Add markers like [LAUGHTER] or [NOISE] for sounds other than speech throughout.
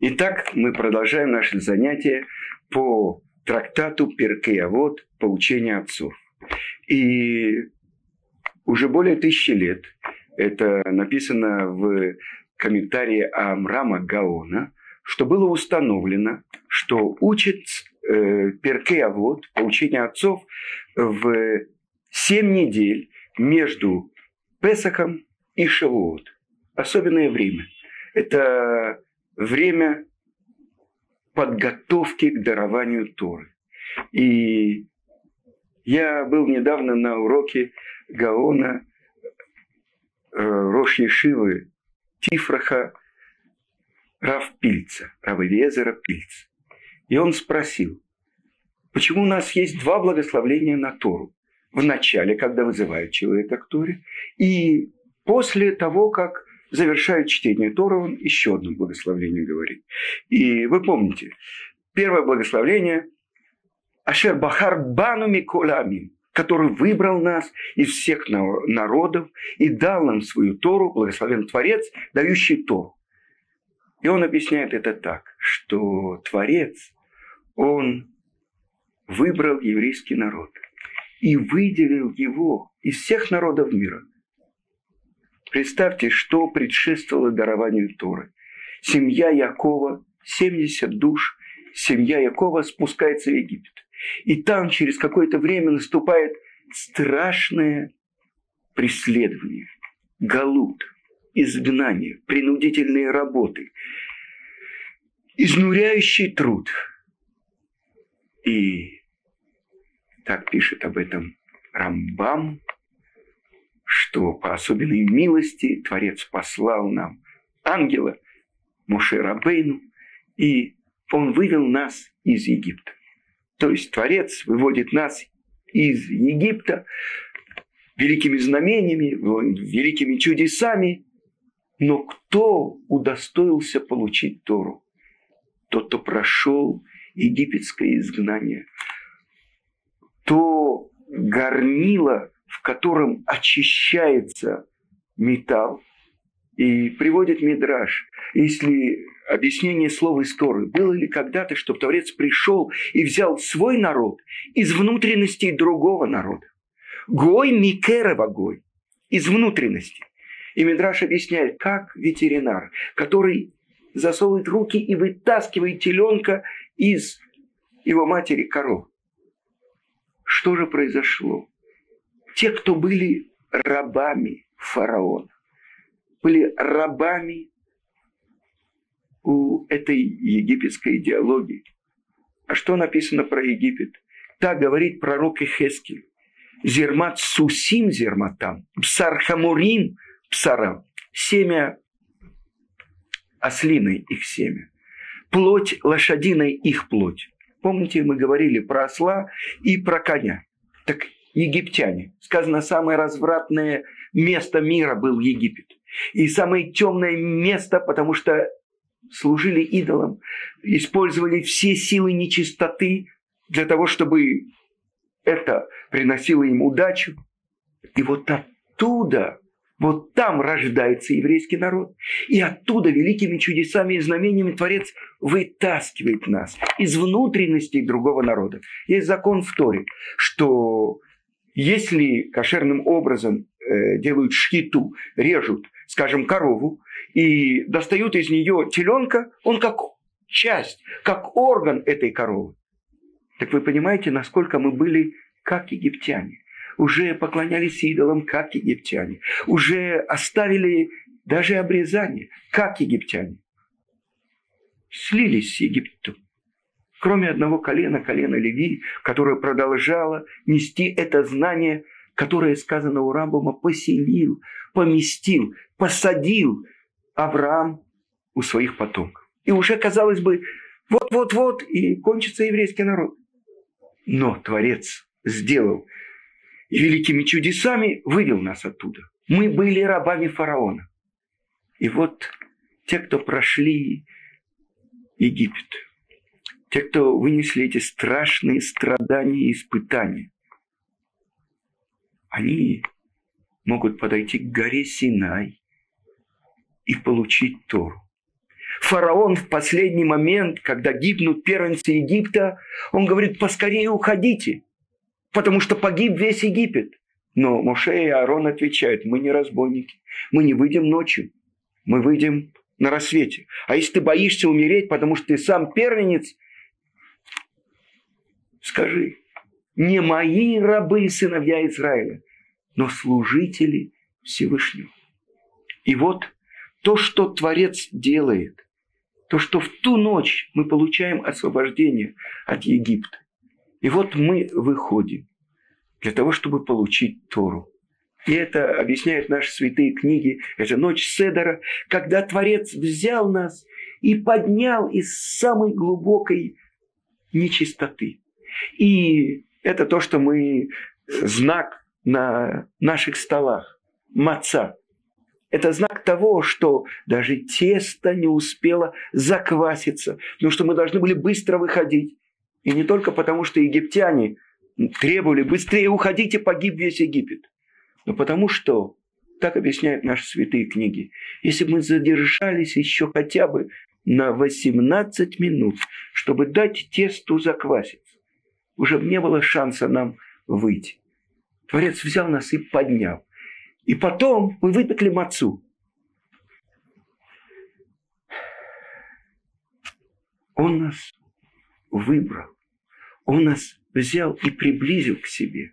Итак, мы продолжаем наше занятие по трактату Перкеявод «Поучение отцов». И уже более тысячи лет, это написано в комментарии Амрама Гаона, что было установлено, что учит э, Перкеявод, «Поучение отцов» в семь недель между Песахом и Шавуот. Особенное время. Это время подготовки к дарованию Торы. И я был недавно на уроке Гаона э, Рош Ешивы Тифраха Равпильца, Равелезера Пильца. И он спросил, почему у нас есть два благословления на Тору? В начале, когда вызывают человека к Торе, и после того, как завершает чтение Тора, он еще одно благословение говорит. И вы помните, первое благословение Ашер Бахар Бану Миколамим, который выбрал нас из всех народов и дал нам свою Тору, благословен Творец, дающий Тору. И он объясняет это так, что Творец, он выбрал еврейский народ и выделил его из всех народов мира – Представьте, что предшествовало дарованию Торы. Семья Якова, 70 душ, семья Якова спускается в Египет. И там через какое-то время наступает страшное преследование, галут, изгнание, принудительные работы, изнуряющий труд. И так пишет об этом Рамбам что по особенной милости Творец послал нам ангела Муше Рабейну, и он вывел нас из Египта. То есть Творец выводит нас из Египта великими знамениями, великими чудесами, но кто удостоился получить Тору? Тот, кто прошел египетское изгнание. То горнило в котором очищается металл, и приводит Мидраш. Если объяснение слова истории, было ли когда-то, чтобы Творец пришел и взял свой народ из внутренностей другого народа? Гой Микерова Гой, из внутренности. И Мидраш объясняет, как ветеринар, который засовывает руки и вытаскивает теленка из его матери коров. Что же произошло? Те, кто были рабами фараона, были рабами у этой египетской идеологии. А что написано про Египет? Так говорит пророк Ихескель. Зермат сусим зерматам, псар хамурим псарам. Семя ослиной их семя. Плоть лошадиной их плоть. Помните, мы говорили про осла и про коня. Так египтяне. Сказано, самое развратное место мира был Египет. И самое темное место, потому что служили идолам, использовали все силы нечистоты для того, чтобы это приносило им удачу. И вот оттуда, вот там рождается еврейский народ. И оттуда великими чудесами и знамениями Творец вытаскивает нас из внутренностей другого народа. Есть закон в Торе, что если кошерным образом э, делают шхиту, режут, скажем, корову, и достают из нее теленка, он как часть, как орган этой коровы. Так вы понимаете, насколько мы были как египтяне. Уже поклонялись идолам, как египтяне. Уже оставили даже обрезание, как египтяне. Слились с Египтом кроме одного колена, колена Леви, которое продолжало нести это знание, которое сказано у Рамбома, поселил, поместил, посадил Авраам у своих потомков. И уже, казалось бы, вот-вот-вот и кончится еврейский народ. Но Творец сделал великими чудесами вывел нас оттуда. Мы были рабами фараона. И вот те, кто прошли Египет – те, кто вынесли эти страшные страдания и испытания, они могут подойти к горе Синай и получить Тору. Фараон в последний момент, когда гибнут первенцы Египта, он говорит, поскорее уходите, потому что погиб весь Египет. Но Моше и Аарон отвечают, мы не разбойники, мы не выйдем ночью, мы выйдем на рассвете. А если ты боишься умереть, потому что ты сам первенец, скажи, не мои рабы и сыновья Израиля, но служители Всевышнего. И вот то, что Творец делает, то, что в ту ночь мы получаем освобождение от Египта. И вот мы выходим для того, чтобы получить Тору. И это объясняют наши святые книги. Это ночь Седора, когда Творец взял нас и поднял из самой глубокой нечистоты. И это то, что мы знак на наших столах. Маца. Это знак того, что даже тесто не успело закваситься, но что мы должны были быстро выходить. И не только потому, что египтяне требовали быстрее уходите, погиб весь Египет. Но потому что, так объясняют наши святые книги, если бы мы задержались еще хотя бы на 18 минут, чтобы дать тесту закваситься, уже не было шанса нам выйти. Творец взял нас и поднял. И потом мы выпекли мацу. Он нас выбрал. Он нас взял и приблизил к себе.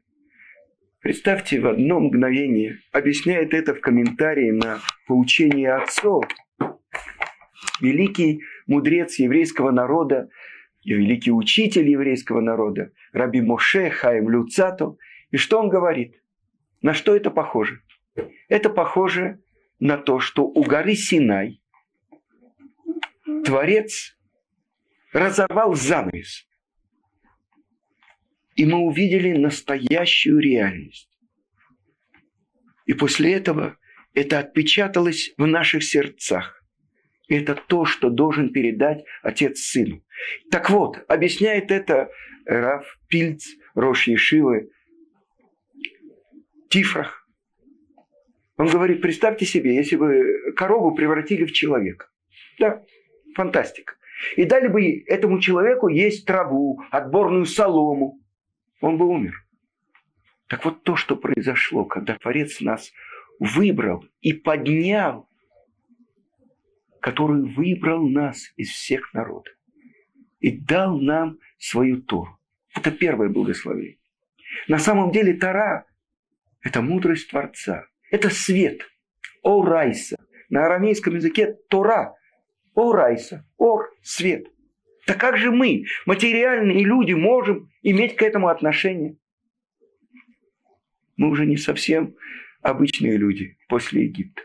Представьте в одно мгновение, объясняет это в комментарии на поучение отцов, великий мудрец еврейского народа, великий учитель еврейского народа, Раби Моше Хаим Люцато. И что он говорит? На что это похоже? Это похоже на то, что у горы Синай Творец разорвал занавес. И мы увидели настоящую реальность. И после этого это отпечаталось в наших сердцах. Это то, что должен передать отец сыну. Так вот, объясняет это Раф Пильц, Рош Ешивы, Тифрах. Он говорит, представьте себе, если бы корову превратили в человека. Да, фантастика. И дали бы этому человеку есть траву, отборную солому. Он бы умер. Так вот то, что произошло, когда Творец нас выбрал и поднял, который выбрал нас из всех народов и дал нам свою Тору. Это первое благословение. На самом деле Тора – это мудрость Творца – это свет. Орайса. На арамейском языке Тора. Орайса. Ор – свет. Так как же мы, материальные люди, можем иметь к этому отношение? Мы уже не совсем обычные люди после Египта.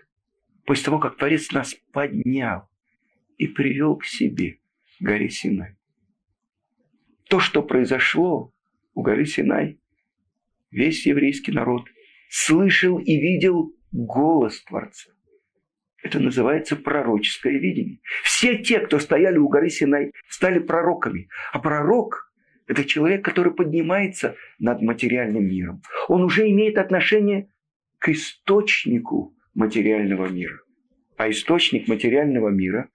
После того, как Творец нас поднял и привел к себе горе Синай. То, что произошло у горы Синай, весь еврейский народ – слышал и видел голос Творца. Это называется пророческое видение. Все те, кто стояли у горы Синай, стали пророками. А пророк – это человек, который поднимается над материальным миром. Он уже имеет отношение к источнику материального мира. А источник материального мира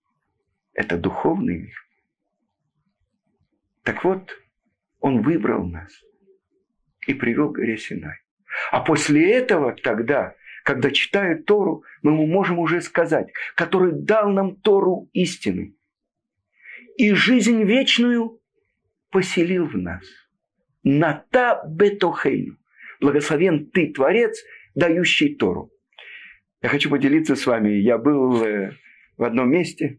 – это духовный мир. Так вот, он выбрал нас и привел к горе Синай. А после этого тогда, когда читают Тору, мы можем уже сказать, который дал нам Тору истины и жизнь вечную поселил в нас. Ната бетохейну. Благословен ты, Творец, дающий Тору. Я хочу поделиться с вами. Я был э, в одном месте,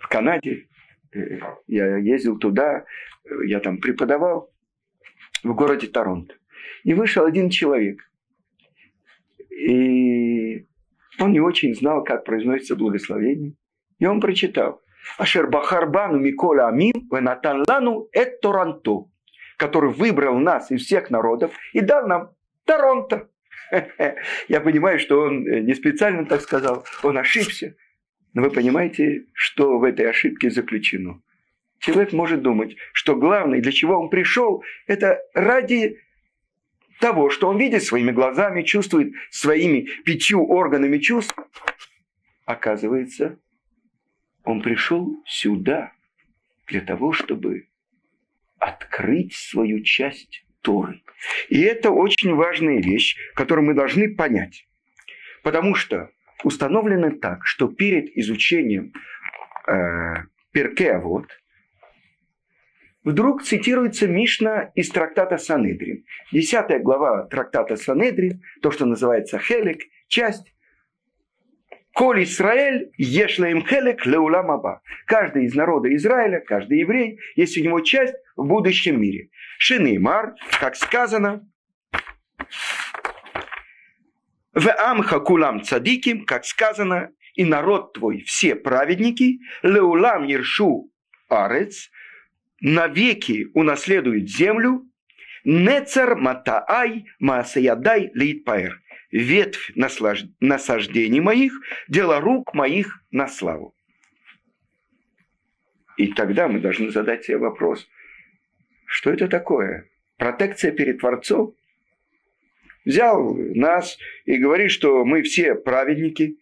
в Канаде. Э, я ездил туда, э, я там преподавал в городе Торонто. И вышел один человек. И он не очень знал, как произносится благословение. И он прочитал. Ашер Бахарбану Микола Амим Венатан Лану Эт Торонто, который выбрал нас из всех народов и дал нам Торонто. [LAUGHS] Я понимаю, что он не специально так сказал, он ошибся. Но вы понимаете, что в этой ошибке заключено. Человек может думать, что главное, для чего он пришел, это ради того, что он видит своими глазами, чувствует своими пятью органами чувств, оказывается, Он пришел сюда для того, чтобы открыть свою часть Торы. И это очень важная вещь, которую мы должны понять. Потому что установлено так, что перед изучением э, Перке вот вдруг цитируется Мишна из трактата Санедрин. Десятая глава трактата Санедрин, то, что называется Хелек, часть. Коль Израиль, ешлаем хелек леулам аба. Каждый из народа Израиля, каждый еврей, есть у него часть в будущем мире. Шинеймар, как сказано, в амха кулам цадиким, как сказано, и народ твой все праведники, леулам ершу арец, навеки унаследует землю, нецар матаай маасаядай литпаэр. Ветвь наслаж... насаждений моих, дело рук моих на славу. И тогда мы должны задать себе вопрос, что это такое? Протекция перед Творцом? Взял нас и говорит, что мы все праведники,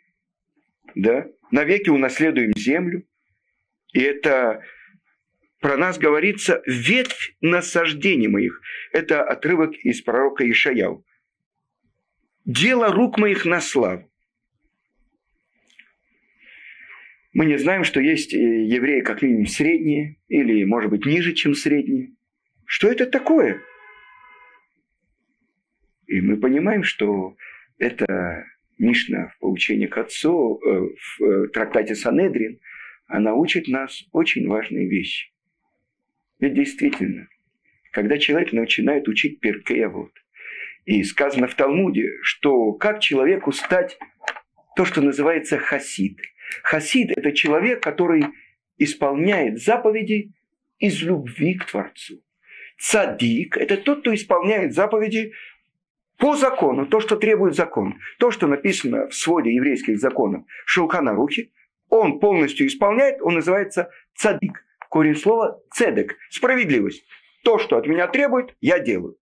да, навеки унаследуем землю. И это про нас говорится ветвь насаждений моих. Это отрывок из пророка Ишаяу. Дело рук моих на славу. Мы не знаем, что есть э, евреи как минимум средние или, может быть, ниже, чем средние. Что это такое? И мы понимаем, что это Мишна в поучении к отцу, э, в э, трактате Санедрин, она учит нас очень важные вещи. Ведь действительно, когда человек начинает учить Перкея, и сказано в Талмуде, что как человеку стать то, что называется хасид. Хасид – это человек, который исполняет заповеди из любви к Творцу. Цадик – это тот, кто исполняет заповеди по закону, то, что требует закон. То, что написано в своде еврейских законов Шелхана Рухи, он полностью исполняет, он называется цадик. Корень слова цедек, справедливость. То, что от меня требует, я делаю.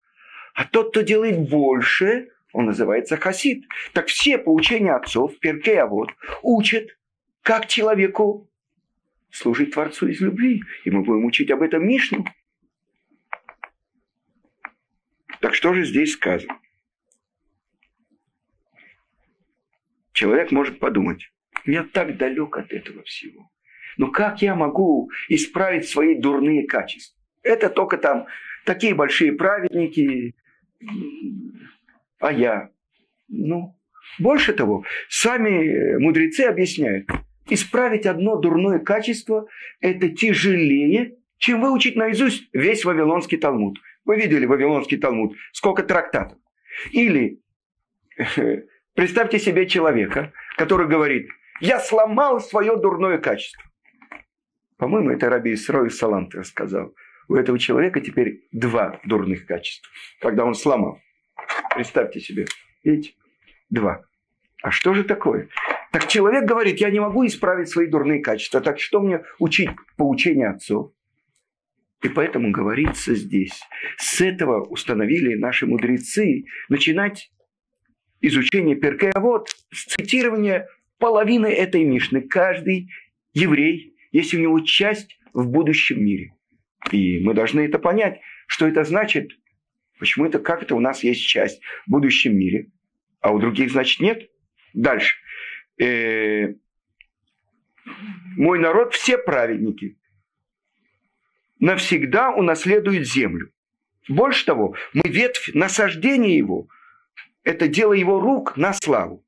А тот, кто делает больше, он называется хасид. Так все поучения отцов, перке, вот, учат, как человеку служить Творцу из любви. И мы будем учить об этом Мишну. Так что же здесь сказано? Человек может подумать, я так далек от этого всего. Но как я могу исправить свои дурные качества? Это только там такие большие праведники, а я. Ну, больше того, сами мудрецы объясняют, исправить одно дурное качество – это тяжелее, чем выучить наизусть весь Вавилонский Талмуд. Вы видели Вавилонский Талмуд, сколько трактатов. Или представьте себе человека, который говорит, я сломал свое дурное качество. По-моему, это Раби Исрой Салант рассказал. У этого человека теперь два дурных качества, когда он сломал. Представьте себе, видите, два. А что же такое? Так человек говорит, я не могу исправить свои дурные качества, так что мне учить по учению отцов? И поэтому говорится здесь, с этого установили наши мудрецы начинать изучение Перкея вот с цитирования половины этой Мишны. Каждый еврей есть у него часть в будущем мире. И мы должны это понять, что это значит, почему это, как это у нас есть часть в будущем мире, а у других, значит, нет. Дальше. Э, мой народ все праведники. Навсегда унаследует землю. Больше того, мы ветвь насаждения его. Это дело его рук на славу.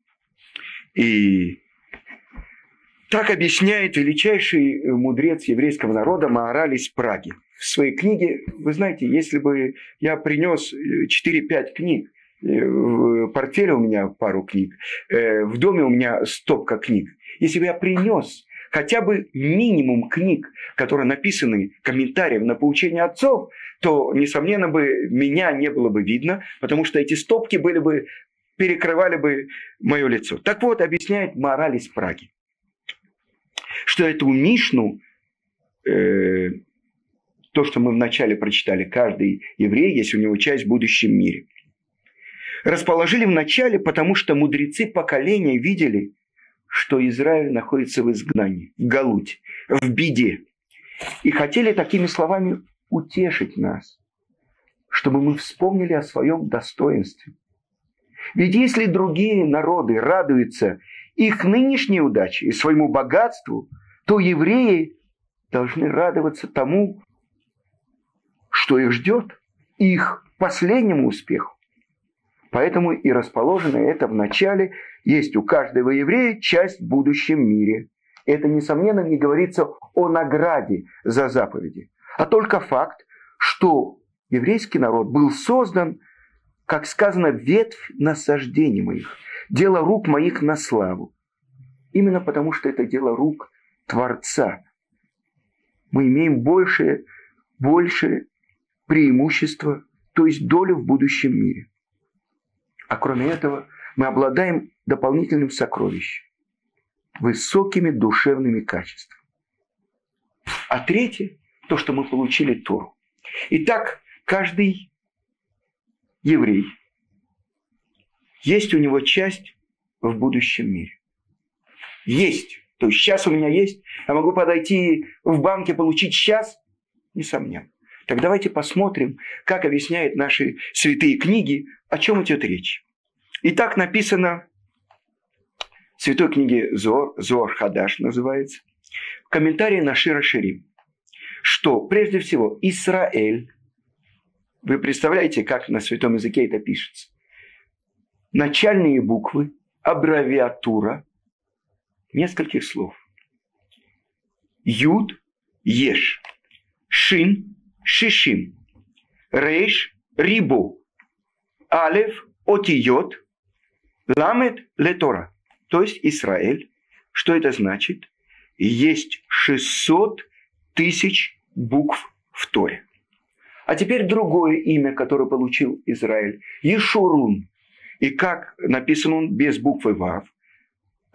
И так объясняет величайший мудрец еврейского народа Маораль Праги. В своей книге, вы знаете, если бы я принес 4-5 э, книг, э, в портфеле у меня пару книг, в доме у меня стопка книг. Если бы я принес хотя бы минимум книг, которые написаны комментарием на поучение отцов, то, несомненно, бы меня не было бы видно, потому что эти стопки были бы, перекрывали бы мое лицо. Так вот, объясняет мораль из Праги что эту Мишну, э, то, что мы вначале прочитали, каждый еврей, есть у него часть в будущем мире. Расположили вначале, потому что мудрецы поколения видели, что Израиль находится в изгнании, в галуте, в беде. И хотели такими словами утешить нас, чтобы мы вспомнили о своем достоинстве. Ведь если другие народы радуются их нынешней удаче и своему богатству, то евреи должны радоваться тому, что их ждет, их последнему успеху. Поэтому и расположено это в начале, есть у каждого еврея часть в будущем мире. Это, несомненно, не говорится о награде за заповеди, а только факт, что еврейский народ был создан, как сказано, ветвь насаждений моих, дело рук моих на славу. Именно потому, что это дело рук Творца. Мы имеем большее, большее преимущество, то есть долю в будущем мире. А кроме этого, мы обладаем дополнительным сокровищем, высокими душевными качествами. А третье, то, что мы получили Тору. Итак, каждый еврей, есть у него часть в будущем мире. Есть. То есть сейчас у меня есть, я могу подойти в банке, получить сейчас, несомненно. Так давайте посмотрим, как объясняют наши святые книги, о чем идет речь. Итак, написано в святой книге Зор, Зор Хадаш называется, в комментарии на Шира Ширим, что прежде всего Израиль, вы представляете, как на святом языке это пишется, начальные буквы, аббревиатура нескольких слов. Юд, Еш, Шин, Шишим, Рейш, Рибу, Алев, Отиот, Ламед, Летора. То есть Израиль. Что это значит? Есть 600 тысяч букв в Торе. А теперь другое имя, которое получил Израиль. Ешурун. И как написан он без буквы Вав,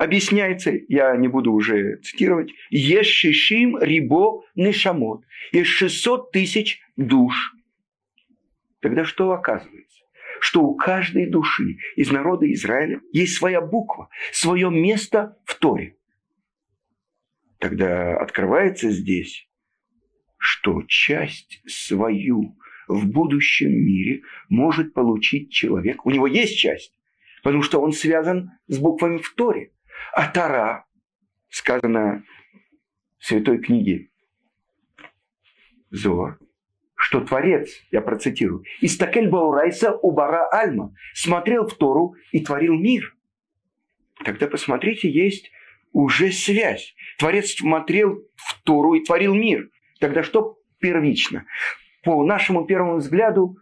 объясняется, я не буду уже цитировать, Ешишим рибо нешамот. Есть 600 тысяч душ. Тогда что оказывается? Что у каждой души из народа Израиля есть своя буква, свое место в Торе. Тогда открывается здесь, что часть свою в будущем мире может получить человек. У него есть часть, потому что он связан с буквами в Торе. А Тара, сказано в святой книге Зоар, что Творец, я процитирую, «Истакель Баурайса убара Альма» смотрел в Тору и творил мир. Тогда посмотрите, есть уже связь. Творец смотрел в Тору и творил мир. Тогда что первично? По нашему первому взгляду,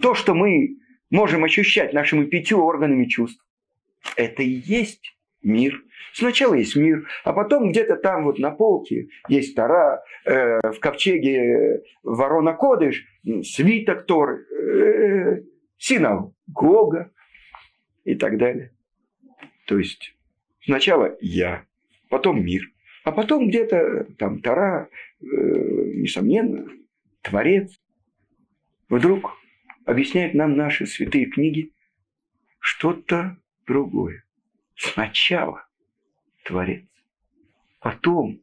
то, что мы можем ощущать нашими пятью органами чувств, это и есть мир. Сначала есть мир, а потом где-то там вот на полке есть Тара, э, в ковчеге ворона Кодыш, свиток Торы, э, синагога и так далее. То есть сначала я, потом мир, а потом где-то там Тара, э, несомненно, Творец. Вдруг объясняют нам наши святые книги что-то другое. Сначала Творец, потом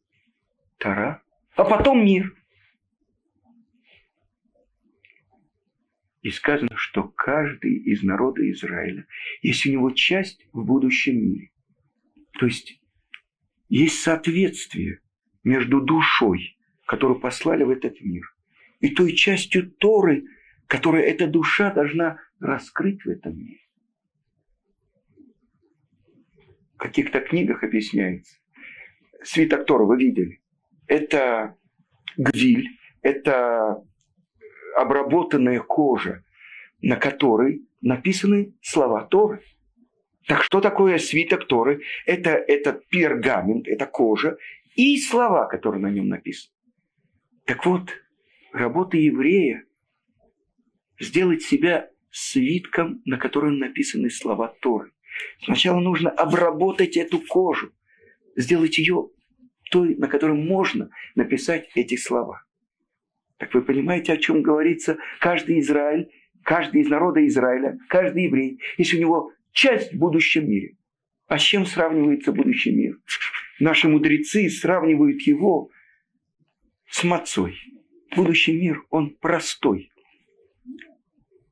Тара, а потом мир. И сказано, что каждый из народа Израиля есть у него часть в будущем мире. То есть есть соответствие между душой, которую послали в этот мир, и той частью Торы, которую эта душа должна раскрыть в этом мире. В каких-то книгах объясняется. Свиток Тора вы видели. Это гвиль, это обработанная кожа, на которой написаны слова Торы. Так что такое свиток Торы? Это, это пергамент, это кожа и слова, которые на нем написаны. Так вот, работа еврея сделать себя свитком, на котором написаны слова Торы. Сначала нужно обработать эту кожу, сделать ее той, на которой можно написать эти слова. Так вы понимаете, о чем говорится каждый Израиль, каждый из народа Израиля, каждый еврей, если у него часть в будущем мире. А с чем сравнивается будущий мир? Наши мудрецы сравнивают его с мацой. Будущий мир, он простой,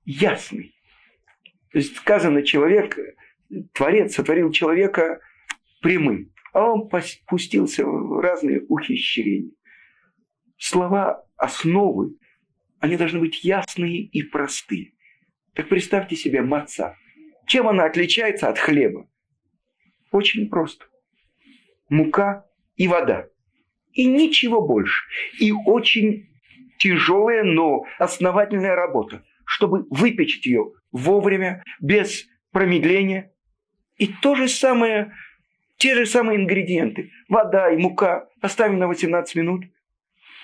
ясный. То есть сказано, человек, Творец сотворил человека прямым, а он пустился в разные ухищрения. Слова основы, они должны быть ясные и простые. Так представьте себе маца. Чем она отличается от хлеба? Очень просто. Мука и вода. И ничего больше. И очень тяжелая, но основательная работа, чтобы выпечь ее вовремя, без промедления. И то же самое, те же самые ингредиенты. Вода и мука оставим на 18 минут.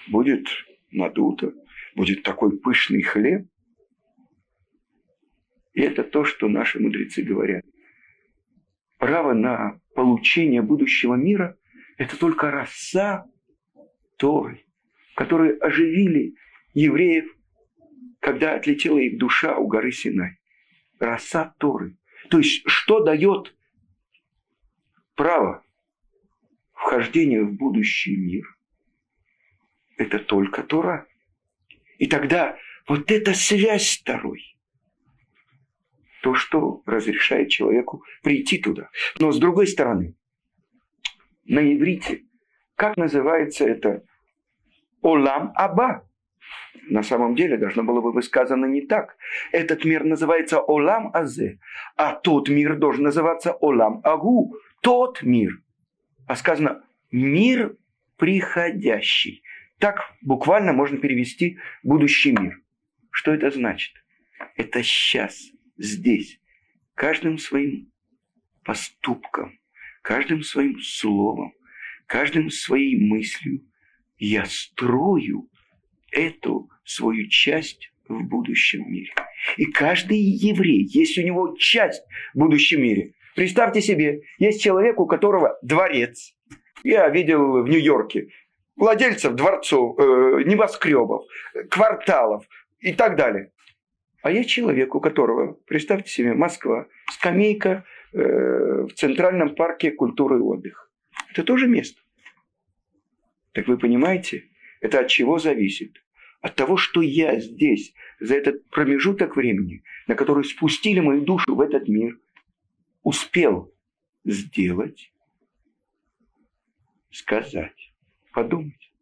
Будет надуто, будет такой пышный хлеб. И это то, что наши мудрецы говорят. Право на получение будущего мира – это только роса Торы, которые оживили евреев, когда отлетела их душа у горы Синай. Роса Торы. То есть, что дает право вхождения в будущий мир? Это только Тора. И тогда вот эта связь с Торой, то, что разрешает человеку прийти туда. Но с другой стороны, на иврите, как называется это Олам Аба. На самом деле должно было бы быть сказано не так. Этот мир называется Олам Азе, а тот мир должен называться Олам Агу, тот мир. А сказано мир приходящий. Так буквально можно перевести будущий мир. Что это значит? Это сейчас, здесь, каждым своим поступком, каждым своим словом, каждым своей мыслью я строю эту свою часть в будущем мире. И каждый еврей, есть у него часть в будущем мире. Представьте себе, есть человек, у которого дворец. Я видел в Нью-Йорке владельцев дворцов, э, небоскребов, кварталов и так далее. А есть человек, у которого, представьте себе, Москва, скамейка э, в Центральном парке культуры и отдыха. Это тоже место. Так вы понимаете, это от чего зависит? От того, что я здесь, за этот промежуток времени, на который спустили мою душу в этот мир, успел сделать, сказать, подумать.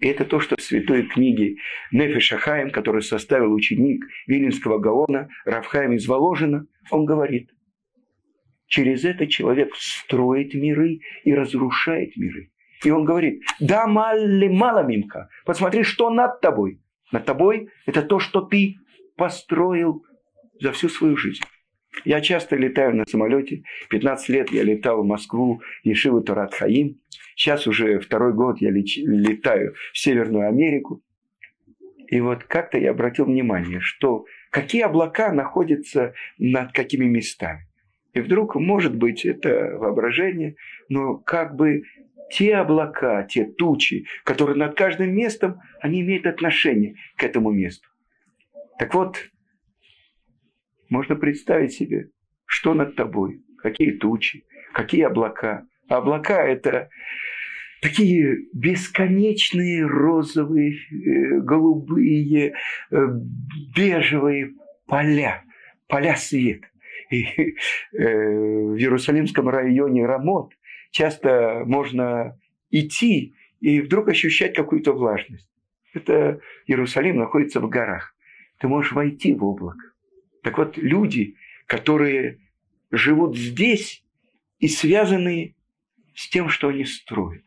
И это то, что в святой книге Нефи Шахаем, который составил ученик Виленского Гаона, Равхаем из Воложина, он говорит, через это человек строит миры и разрушает миры. И он говорит, да малли мало мимка, посмотри, что над тобой. Над тобой это то, что ты построил за всю свою жизнь. Я часто летаю на самолете. 15 лет я летал в Москву, Ешиву Тарат Хаим. Сейчас уже второй год я летаю в Северную Америку. И вот как-то я обратил внимание, что какие облака находятся над какими местами. И вдруг, может быть, это воображение, но как бы те облака, те тучи, которые над каждым местом, они имеют отношение к этому месту. Так вот, можно представить себе, что над тобой, какие тучи, какие облака. А облака – это такие бесконечные розовые, э, голубые, э, бежевые поля, поля света. И э, в Иерусалимском районе Рамот часто можно идти и вдруг ощущать какую-то влажность. Это Иерусалим находится в горах. Ты можешь войти в облако. Так вот, люди, которые живут здесь и связаны с тем, что они строят.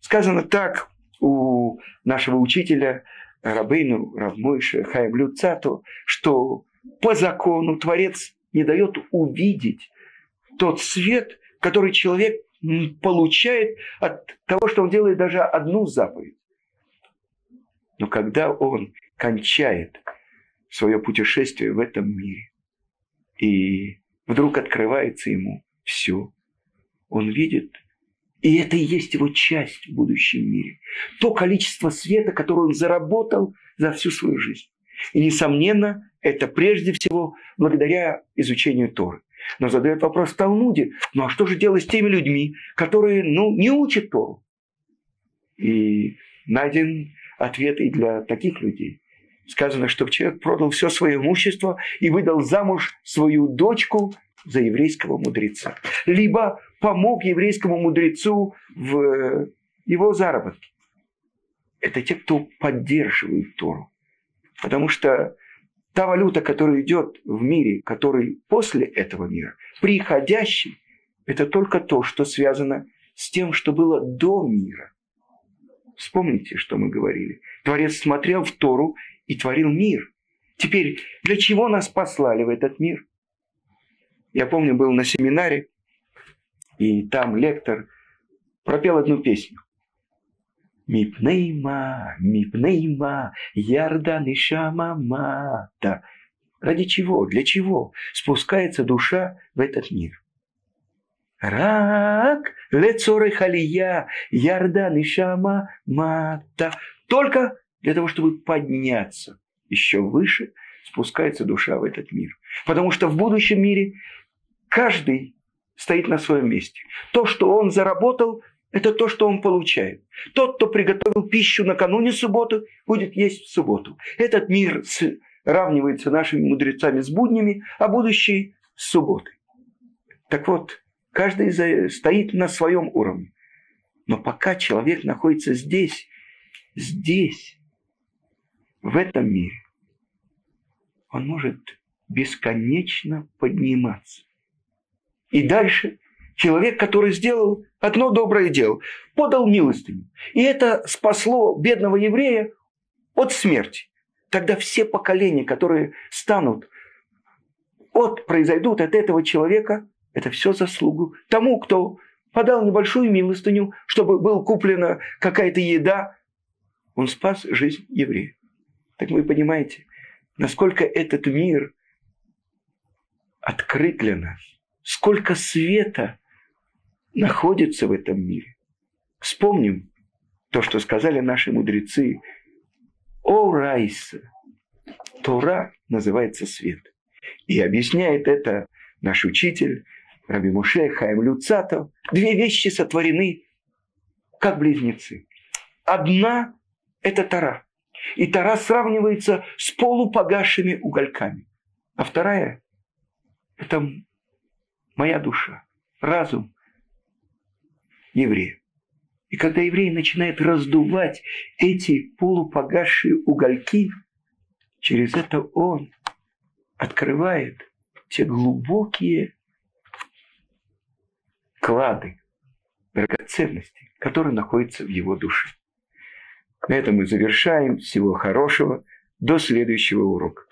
Сказано так у нашего учителя Рабейну Равмойша Хаим Люцату, что по закону Творец не дает увидеть тот свет, который человек получает от того, что он делает даже одну заповедь. Но когда он кончает свое путешествие в этом мире, и вдруг открывается ему все, он видит, и это и есть его часть в будущем мире. То количество света, которое он заработал за всю свою жизнь. И, несомненно, это прежде всего благодаря изучению Торы. Но задает вопрос в Талмуде, ну а что же делать с теми людьми, которые ну, не учат Тору? И найден ответ и для таких людей. Сказано, что человек продал все свое имущество и выдал замуж свою дочку за еврейского мудреца. Либо помог еврейскому мудрецу в его заработке. Это те, кто поддерживает Тору. Потому что та валюта, которая идет в мире, который после этого мира, приходящий, это только то, что связано с тем, что было до мира. Вспомните, что мы говорили. Творец смотрел в Тору и творил мир. Теперь, для чего нас послали в этот мир? Я помню, был на семинаре, и там лектор пропел одну песню. Мипнейма, мипнейма, ярдан и шамамата. Ради чего? Для чего спускается душа в этот мир? Рак, лецоры халия, ярдан и шамамата. Только для того, чтобы подняться еще выше, спускается душа в этот мир. Потому что в будущем мире каждый стоит на своем месте. То, что он заработал, это то, что он получает. Тот, кто приготовил пищу накануне субботы, будет есть в субботу. Этот мир сравнивается нашими мудрецами с буднями, а будущий с субботой. Так вот, каждый стоит на своем уровне. Но пока человек находится здесь, здесь, в этом мире, он может бесконечно подниматься. И дальше человек, который сделал одно доброе дело, подал милостыню. И это спасло бедного еврея от смерти. Тогда все поколения, которые станут от, произойдут от этого человека, это все заслугу тому, кто подал небольшую милостыню, чтобы была куплена какая-то еда, он спас жизнь еврея. Так вы понимаете, насколько этот мир открыт для нас, сколько света находится в этом мире. Вспомним то, что сказали наши мудрецы. О, Райса! Тора называется свет. И объясняет это наш учитель Раби Муше Хаим Люцатов. Две вещи сотворены как близнецы. Одна – это Тора. И Тара сравнивается с полупогасшими угольками. А вторая – это моя душа, разум еврея. И когда еврей начинает раздувать эти полупогасшие угольки, через это он открывает те глубокие клады, драгоценности, которые находятся в его душе. На этом мы завершаем. Всего хорошего. До следующего урока.